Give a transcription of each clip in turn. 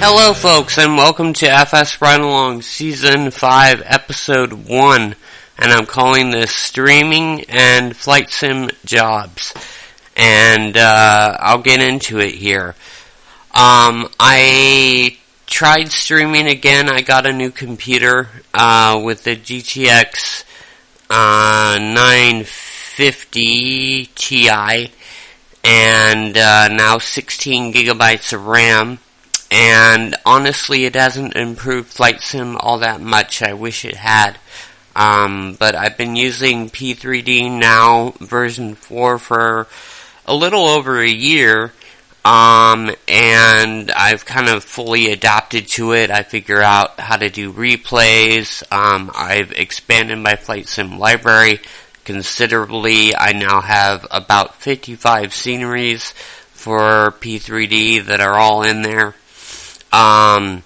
Hello, folks, and welcome to FS Ride Along Season 5, Episode 1. And I'm calling this Streaming and Flight Sim Jobs. And uh, I'll get into it here. Um, I tried streaming again. I got a new computer uh, with the GTX uh, 950 Ti and uh, now 16 gigabytes of RAM and honestly, it hasn't improved Flight Sim all that much. I wish it had. Um, but I've been using P3D now, version 4, for a little over a year. Um, and I've kind of fully adapted to it. I figure out how to do replays. Um, I've expanded my Flight Sim library considerably. I now have about 55 sceneries for P3D that are all in there. Um,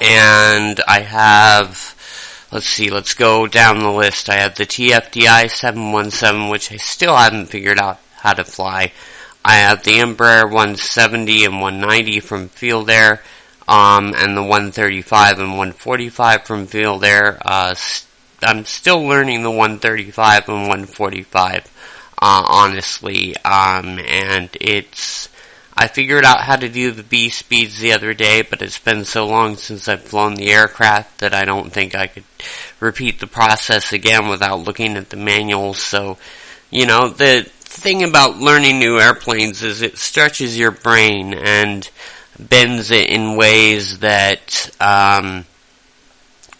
and I have, let's see, let's go down the list. I have the TFDI 717, which I still haven't figured out how to fly. I have the Embraer 170 and 190 from FeelThere, um, and the 135 and 145 from FeelThere. Uh, st- I'm still learning the 135 and 145, uh, honestly, um, and it's, I figured out how to do the V speeds the other day, but it's been so long since I've flown the aircraft that I don't think I could repeat the process again without looking at the manuals. So, you know, the thing about learning new airplanes is it stretches your brain and bends it in ways that um,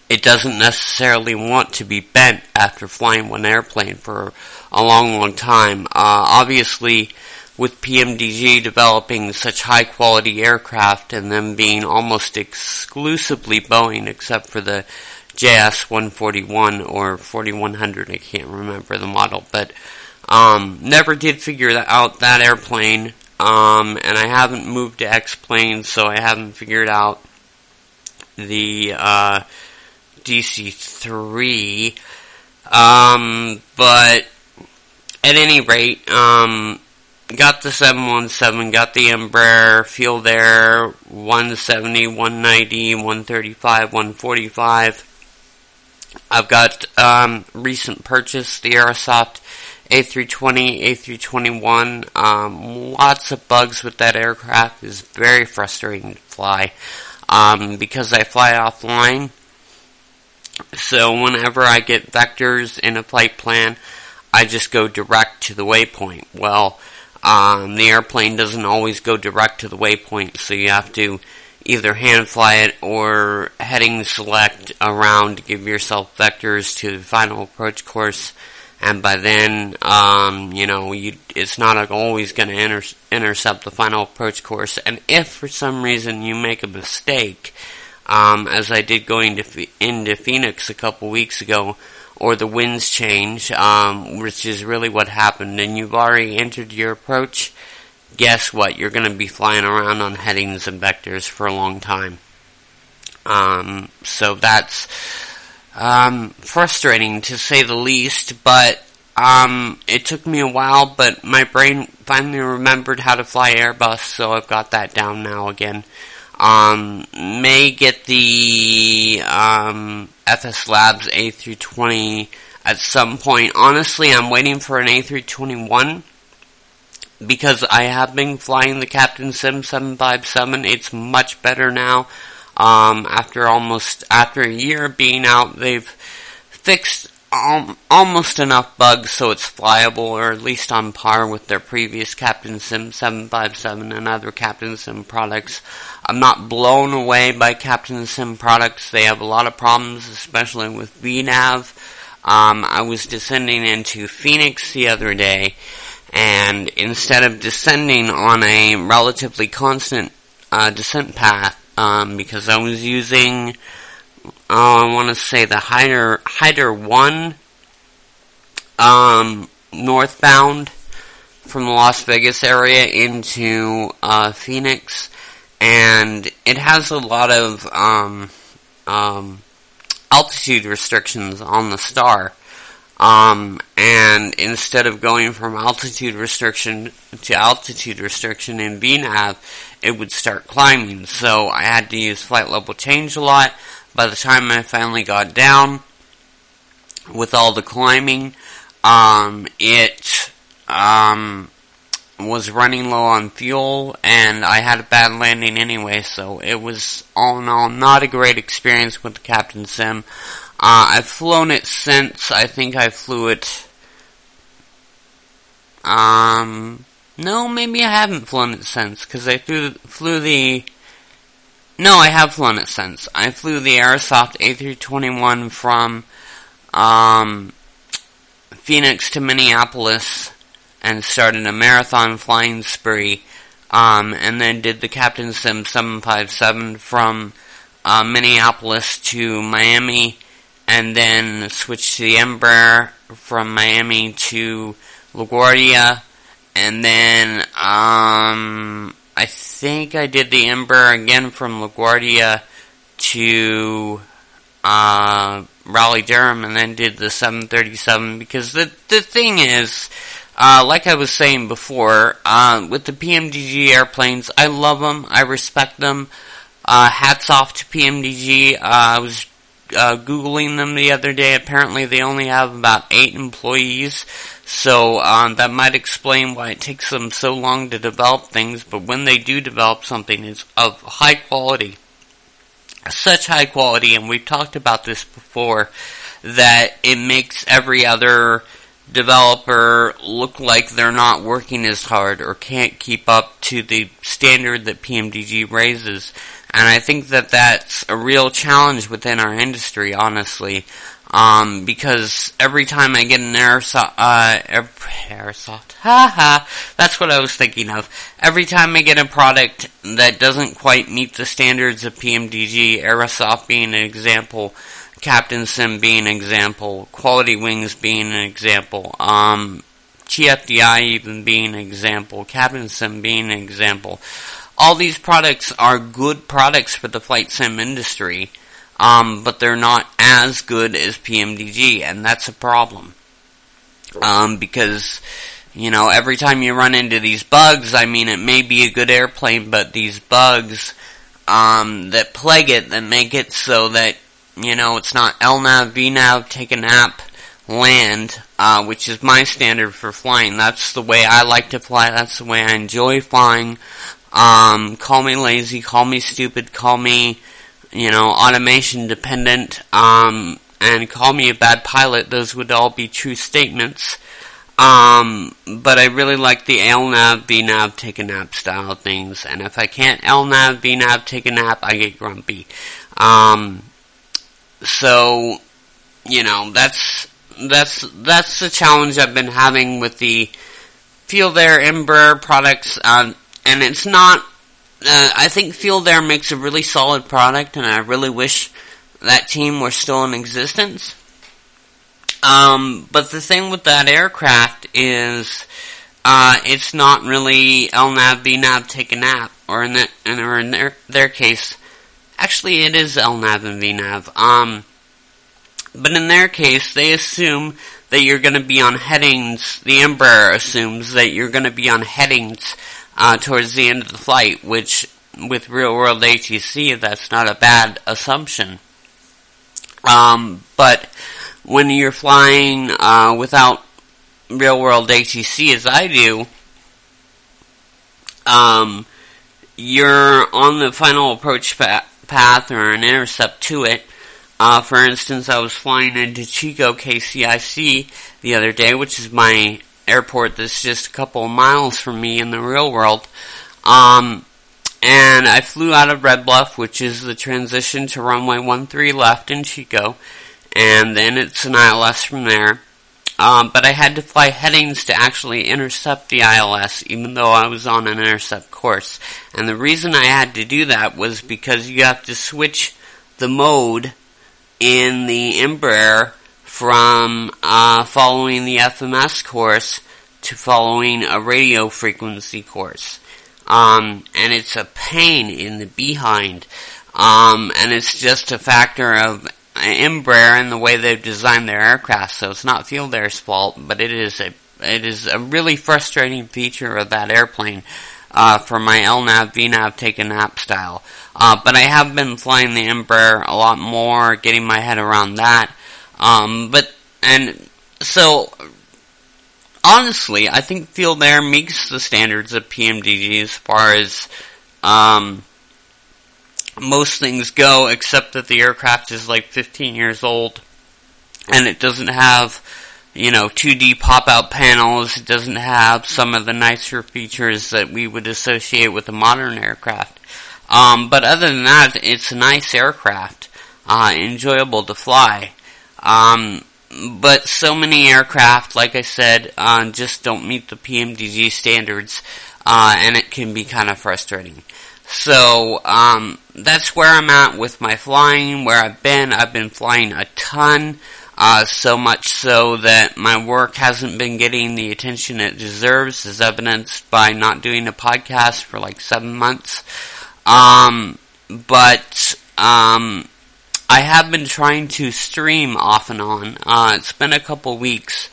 it doesn't necessarily want to be bent after flying one airplane for a long, long time. Uh, obviously, with PMDG developing such high quality aircraft and them being almost exclusively Boeing except for the JS 141 or 4100, I can't remember the model, but um, never did figure out that airplane, um, and I haven't moved to X planes, so I haven't figured out the uh, DC3. Um, but at any rate, um, got the 717, got the Embraer, FeelThere, 170, 190, 135, 145. I've got um, recent purchase, the Aerosoft A320, A321. Um, lots of bugs with that aircraft. is very frustrating to fly um, because I fly offline. So whenever I get vectors in a flight plan, I just go direct to the waypoint. Well, um, the airplane doesn't always go direct to the waypoint, so you have to either hand fly it or heading select around to give yourself vectors to the final approach course. And by then, um, you know, you, it's not always going to inter- intercept the final approach course. And if for some reason you make a mistake, um, as I did going to, into Phoenix a couple weeks ago, or the winds change, um, which is really what happened, and you've already entered your approach, guess what? You're going to be flying around on headings and vectors for a long time. Um, so that's um, frustrating to say the least, but um, it took me a while, but my brain finally remembered how to fly Airbus, so I've got that down now again. Um, may get the um, FS Labs A320 at some point. Honestly, I'm waiting for an A321 because I have been flying the Captain Sim 757. It's much better now. Um, after almost after a year being out, they've fixed um, almost enough bugs so it's flyable, or at least on par with their previous Captain Sim 757 and other Captain Sim products. I'm not blown away by Captain Sim products. They have a lot of problems, especially with VNAV. Um, I was descending into Phoenix the other day, and instead of descending on a relatively constant uh, descent path, um, because I was using oh, I want to say the Hyder Hyder One um, northbound from the Las Vegas area into uh, Phoenix, and it has a lot of um, um, altitude restrictions on the star. Um, and instead of going from altitude restriction to altitude restriction in VNAV, it would start climbing. So I had to use flight level change a lot. By the time I finally got down with all the climbing, um, it um, was running low on fuel, and I had a bad landing anyway. So it was all in all not a great experience with the Captain Sim. Uh, I've flown it since. I think I flew it. Um, no, maybe I haven't flown it since because I flew flew the. No, I have flown it since. I flew the Aerosoft A321 from um, Phoenix to Minneapolis and started a marathon flying spree. Um, and then did the Captain Sim 757 from uh, Minneapolis to Miami and then switched to the Embraer from Miami to LaGuardia, and then um, I think I did the Ember again from LaGuardia to uh, Raleigh Durham, and then did the 737 because the the thing is. Uh, like I was saying before, uh, with the PMDG airplanes, I love them, I respect them. Uh, hats off to PMDG. Uh, I was uh, googling them the other day. Apparently, they only have about eight employees, so um, that might explain why it takes them so long to develop things. But when they do develop something, it's of high quality, such high quality, and we've talked about this before, that it makes every other developer look like they're not working as hard or can't keep up to the standard that PMDG raises. And I think that that's a real challenge within our industry, honestly. Um, because every time I get an airsoft, uh, airsoft, haha, that's what I was thinking of. Every time I get a product that doesn't quite meet the standards of PMDG, Aerosoft being an example, Captain Sim being an example, Quality Wings being an example, um, TFDI even being an example, Captain Sim being an example all these products are good products for the flight sim industry, um, but they're not as good as PMDG, and that's a problem. Um, because, you know, every time you run into these bugs, I mean, it may be a good airplane, but these bugs, um, that plague it, that make it so that, you know, it's not LNAV, VNAV, take a nap, land, uh, which is my standard for flying. That's the way I like to fly. That's the way I enjoy flying. Um, call me lazy, call me stupid, call me, you know, automation dependent, um, and call me a bad pilot. Those would all be true statements. Um, but I really like the LNAV, VNAV, take a nap style things. And if I can't LNAV, VNAV, take a nap, I get grumpy. Um, so, you know, that's, that's, that's the challenge I've been having with the FeelThere Embraer products. Um, and it's not. Uh, I think FeelThere makes a really solid product, and I really wish that team were still in existence. Um, but the thing with that aircraft is, uh, it's not really LNAV, VNAV, take a nap, or in or in their their case, actually it is LNAV and VNAV. Um, but in their case, they assume that you're going to be on headings. The Embraer assumes that you're going to be on headings uh, towards the end of the flight, which with real world ATC, that's not a bad assumption. Um, but when you're flying uh, without real world ATC, as I do, um, you're on the final approach path or an intercept to it. Uh, for instance, I was flying into Chico KCIC the other day, which is my airport that's just a couple of miles from me in the real world. Um, and I flew out of Red Bluff, which is the transition to runway 13 left in Chico, and then it's an ILS from there. Um, but I had to fly headings to actually intercept the ILS, even though I was on an intercept course. And the reason I had to do that was because you have to switch the mode in the Embraer from uh, following the FMS course to following a radio frequency course. Um, and it's a pain in the behind. Um, and it's just a factor of Embraer and the way they've designed their aircraft. So it's not FeelThere's fault, but it is a it is a really frustrating feature of that airplane uh, for my LNAV VNAV take a nap style. Uh, but I have been flying the Embraer a lot more, getting my head around that. Um, but and so honestly, I think FeelThere meets the standards of PMDG as far as um, most things go, except that the aircraft is like 15 years old and it doesn't have, you know, 2D pop-out panels. It doesn't have some of the nicer features that we would associate with a modern aircraft. Um, but other than that, it's a nice aircraft, uh, enjoyable to fly. Um, but so many aircraft, like I said, uh, just don't meet the PMDG standards, uh, and it can be kind of frustrating. So, um, that's where I'm at with my flying, where I've been. I've been flying a ton, uh, so much so that my work hasn't been getting the attention it deserves, as evidenced by not doing a podcast for like seven months. Um, but, um, I have been trying to stream off and on. Uh, it's been a couple weeks,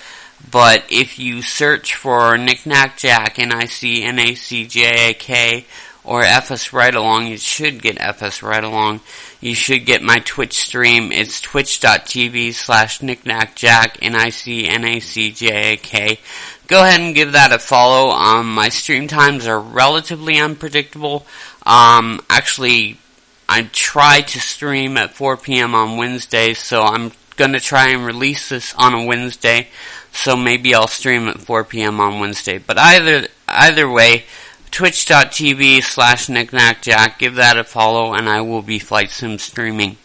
but if you search for NicNacJak, N-I-C-N-A-C-J-A-K, or FS Ride Along, you should get FS Ride Along. You should get my Twitch stream. It's twitch.tv slash nicnacjak, N-I-C-N-A-C-J-A-K. Go ahead and give that a follow. Um, my stream times are relatively unpredictable. Um, actually, I try to stream at 4 p.m. on Wednesdays, so I'm gonna try and release this on a Wednesday. So maybe I'll stream at 4 p.m. on Wednesday. But either either way, twitch.tv slash nicnacjak, give that a follow, and I will be flight sim streaming.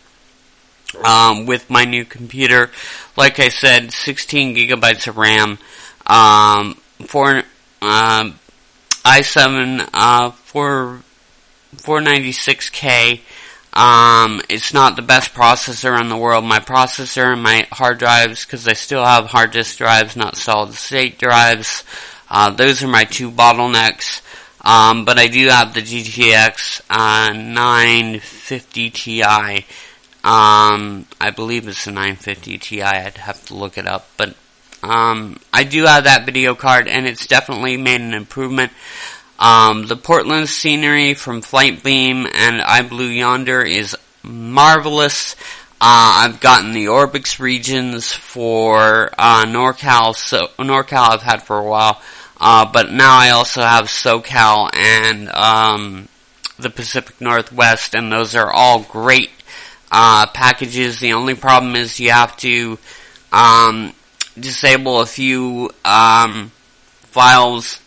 Um, with my new computer, like I said, 16 gigabytes of RAM, um, four, um, i7, uh, 4, 496K, um, it's not the best processor in the world. My processor and my hard drives, because I still have hard disk drives, not solid state drives. Uh, those are my two bottlenecks. Um, but I do have the GTX uh, 950 Ti. Um, I believe it's the 950 Ti. I'd have to look it up, but um, I do have that video card, and it's definitely made an improvement. Um, the Portland scenery from Flightbeam and iBlueYonder is marvelous. Uh, I've gotten the Orbx regions for uh, NorCal, so NorCal I've had for a while, uh, but now I also have SoCal and um, the Pacific Northwest, and those are all great uh, packages. The only problem is you have to um, disable a few um, files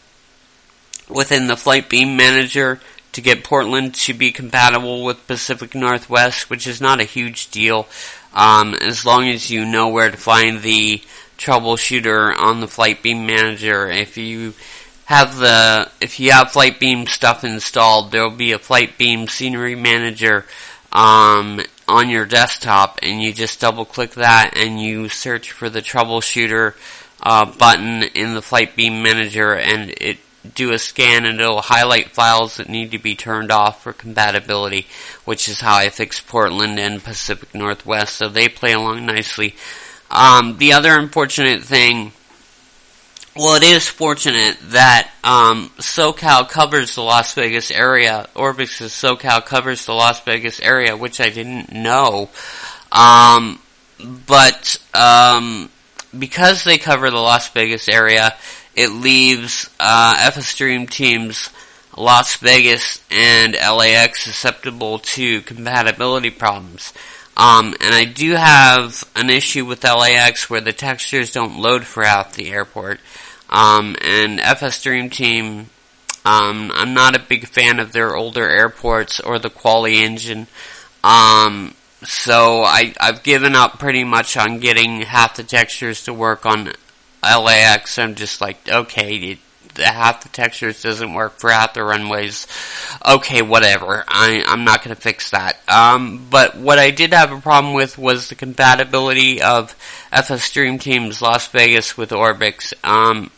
within the Flightbeam Manager to get Portland to be compatible with Pacific Northwest, which is not a huge deal, um, as long as you know where to find the troubleshooter on the Flightbeam Manager. If you have the if you have Flightbeam stuff installed, there will be a Flightbeam Scenery Manager um, on your desktop, and you just double click that and you search for the troubleshooter uh, button in the Flightbeam Manager, and it do a scan and it'll highlight files that need to be turned off for compatibility, which is how I fix Portland and Pacific Northwest, so they play along nicely. Um, the other unfortunate thing, well, it is fortunate that um, SoCal covers the Las Vegas area. Orbx's SoCal covers the Las Vegas area, which I didn't know. Um, but um, because they cover the Las Vegas area, it leaves uh, Dream Team's Las Vegas and LAX susceptible to compatibility problems. Um, and I do have an issue with LAX where the textures don't load for half the airport. Um, and FS Dream Team, um, I'm not a big fan of their older airports or the quality engine. Um, so I, I've given up pretty much on getting half the textures to work on LAX, I'm just like, okay, it, half the textures doesn't work for half the runways. Okay, whatever. I, I'm not going to fix that. Um, but what I did have a problem with was the compatibility of FS Dream Team's Las Vegas with Orbx. Um,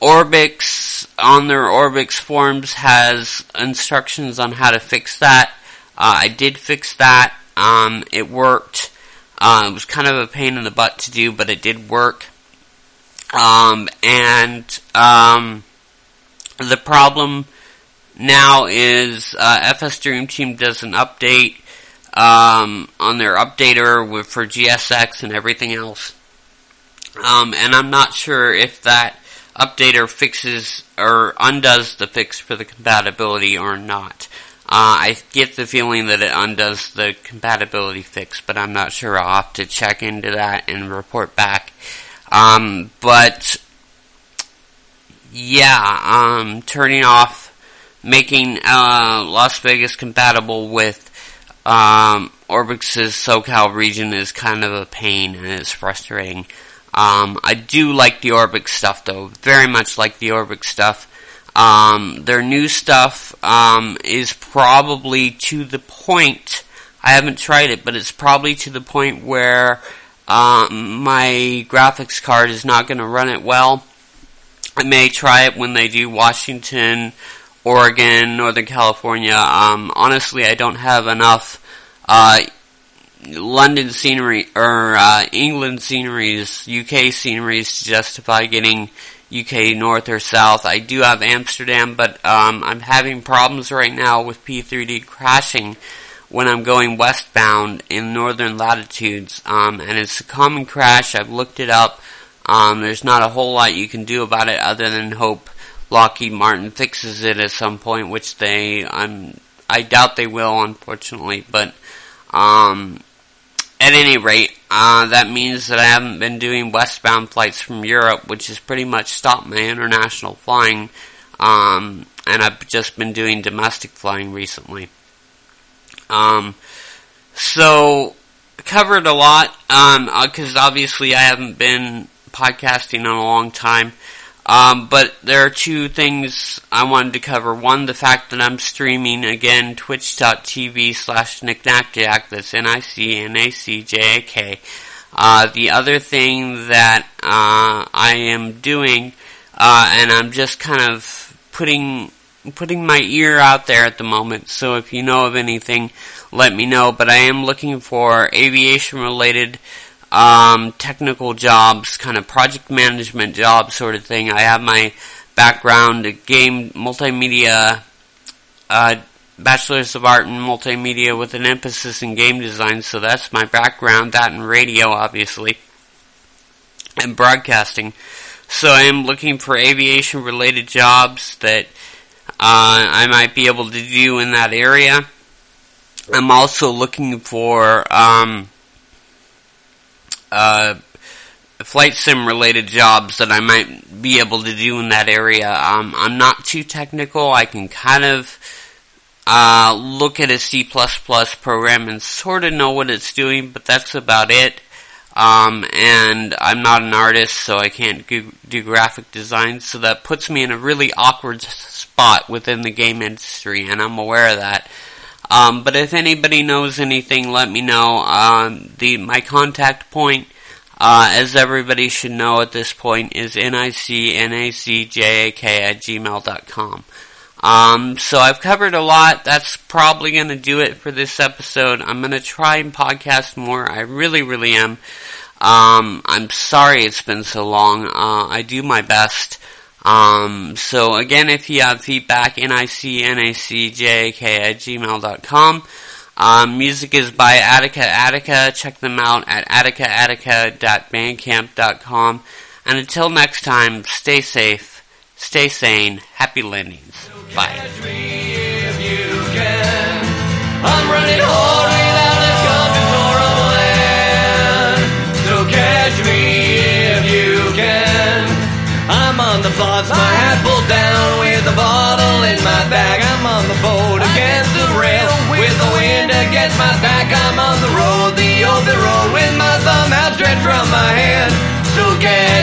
Orbx, on their Orbx forums, has instructions on how to fix that. Uh, I did fix that. Um, it worked. Uh, it was kind of a pain in the butt to do, but it did work. Um, and um, the problem now is uh, FS Dream Team does an update um, on their updater with, for GSX and everything else. Um, and I'm not sure if that updater fixes or undoes the fix for the compatibility or not. Uh, I get the feeling that it undoes the compatibility fix, but I'm not sure. I'll have to check into that and report back. Um, but yeah, um, turning off, making uh, Las Vegas compatible with um, Orbx's SoCal region is kind of a pain and it's frustrating. Um, I do like the Orbx stuff though, very much like the Orbix stuff. Um, their new stuff um, is probably to the point. I haven't tried it, but it's probably to the point where um, my graphics card is not going to run it well. I may try it when they do Washington, Oregon, Northern California. Um, honestly, I don't have enough uh, London scenery or uh, England sceneries, UK sceneries to justify getting UK north or south. I do have Amsterdam, but um, I'm having problems right now with P3D crashing when I'm going westbound in northern latitudes. Um, and it's a common crash. I've looked it up. Um, there's not a whole lot you can do about it other than hope Lockheed Martin fixes it at some point, which they I'm I doubt they will, unfortunately. But um, at any rate, uh, that means that I haven't been doing westbound flights from Europe, which has pretty much stopped my international flying. Um, and I've just been doing domestic flying recently. Um, so covered a lot um because um, obviously I haven't been podcasting in a long time. Um, but there are two things I wanted to cover. One, the fact that I'm streaming again twitch.tv slash nicnacjak. That's N-I-C-N-A-C-J-A-K. Uh, the other thing that uh, I am doing, uh, and I'm just kind of putting putting my ear out there at the moment. So if you know of anything, let me know. But I am looking for aviation related um, technical jobs, kind of project management jobs, sort of thing. I have my background, game multimedia, uh, bachelor's of art in multimedia with an emphasis in game design. So that's my background. That and radio, obviously, and broadcasting. So I am looking for aviation related jobs that I might be able to do in that area. I'm also looking for um, uh, flight sim related jobs that I might be able to do in that area. Um, I'm not too technical. I can kind of uh, look at a C++ program and sort of know what it's doing, but that's about it. Um, and I'm not an artist, so I can't do, do graphic design, so that puts me in a really awkward spot within the game industry, and I'm aware of that. Um, but if anybody knows anything, let me know. Um, the my contact point, uh, as everybody should know at this point, is nicnacjak at gmail.com. Um, so I've covered a lot. That's probably going to do it for this episode. I'm going to try and podcast more. I really, really am. Um, I'm sorry it's been so long. Uh, I do my best. Um, so again, if you have feedback, nicnacjak at gmail.com. Um, music is by Attica Attica. Check them out at atticaattica.bandcamp.com. And until next time, stay safe, stay sane, happy landings. Bye. thoughts, my hat pulled down with a bottle in my bag. I'm on the boat against the rail with the wind against my back. I'm on the road, the open road with my thumb outstretched from my hand. So catch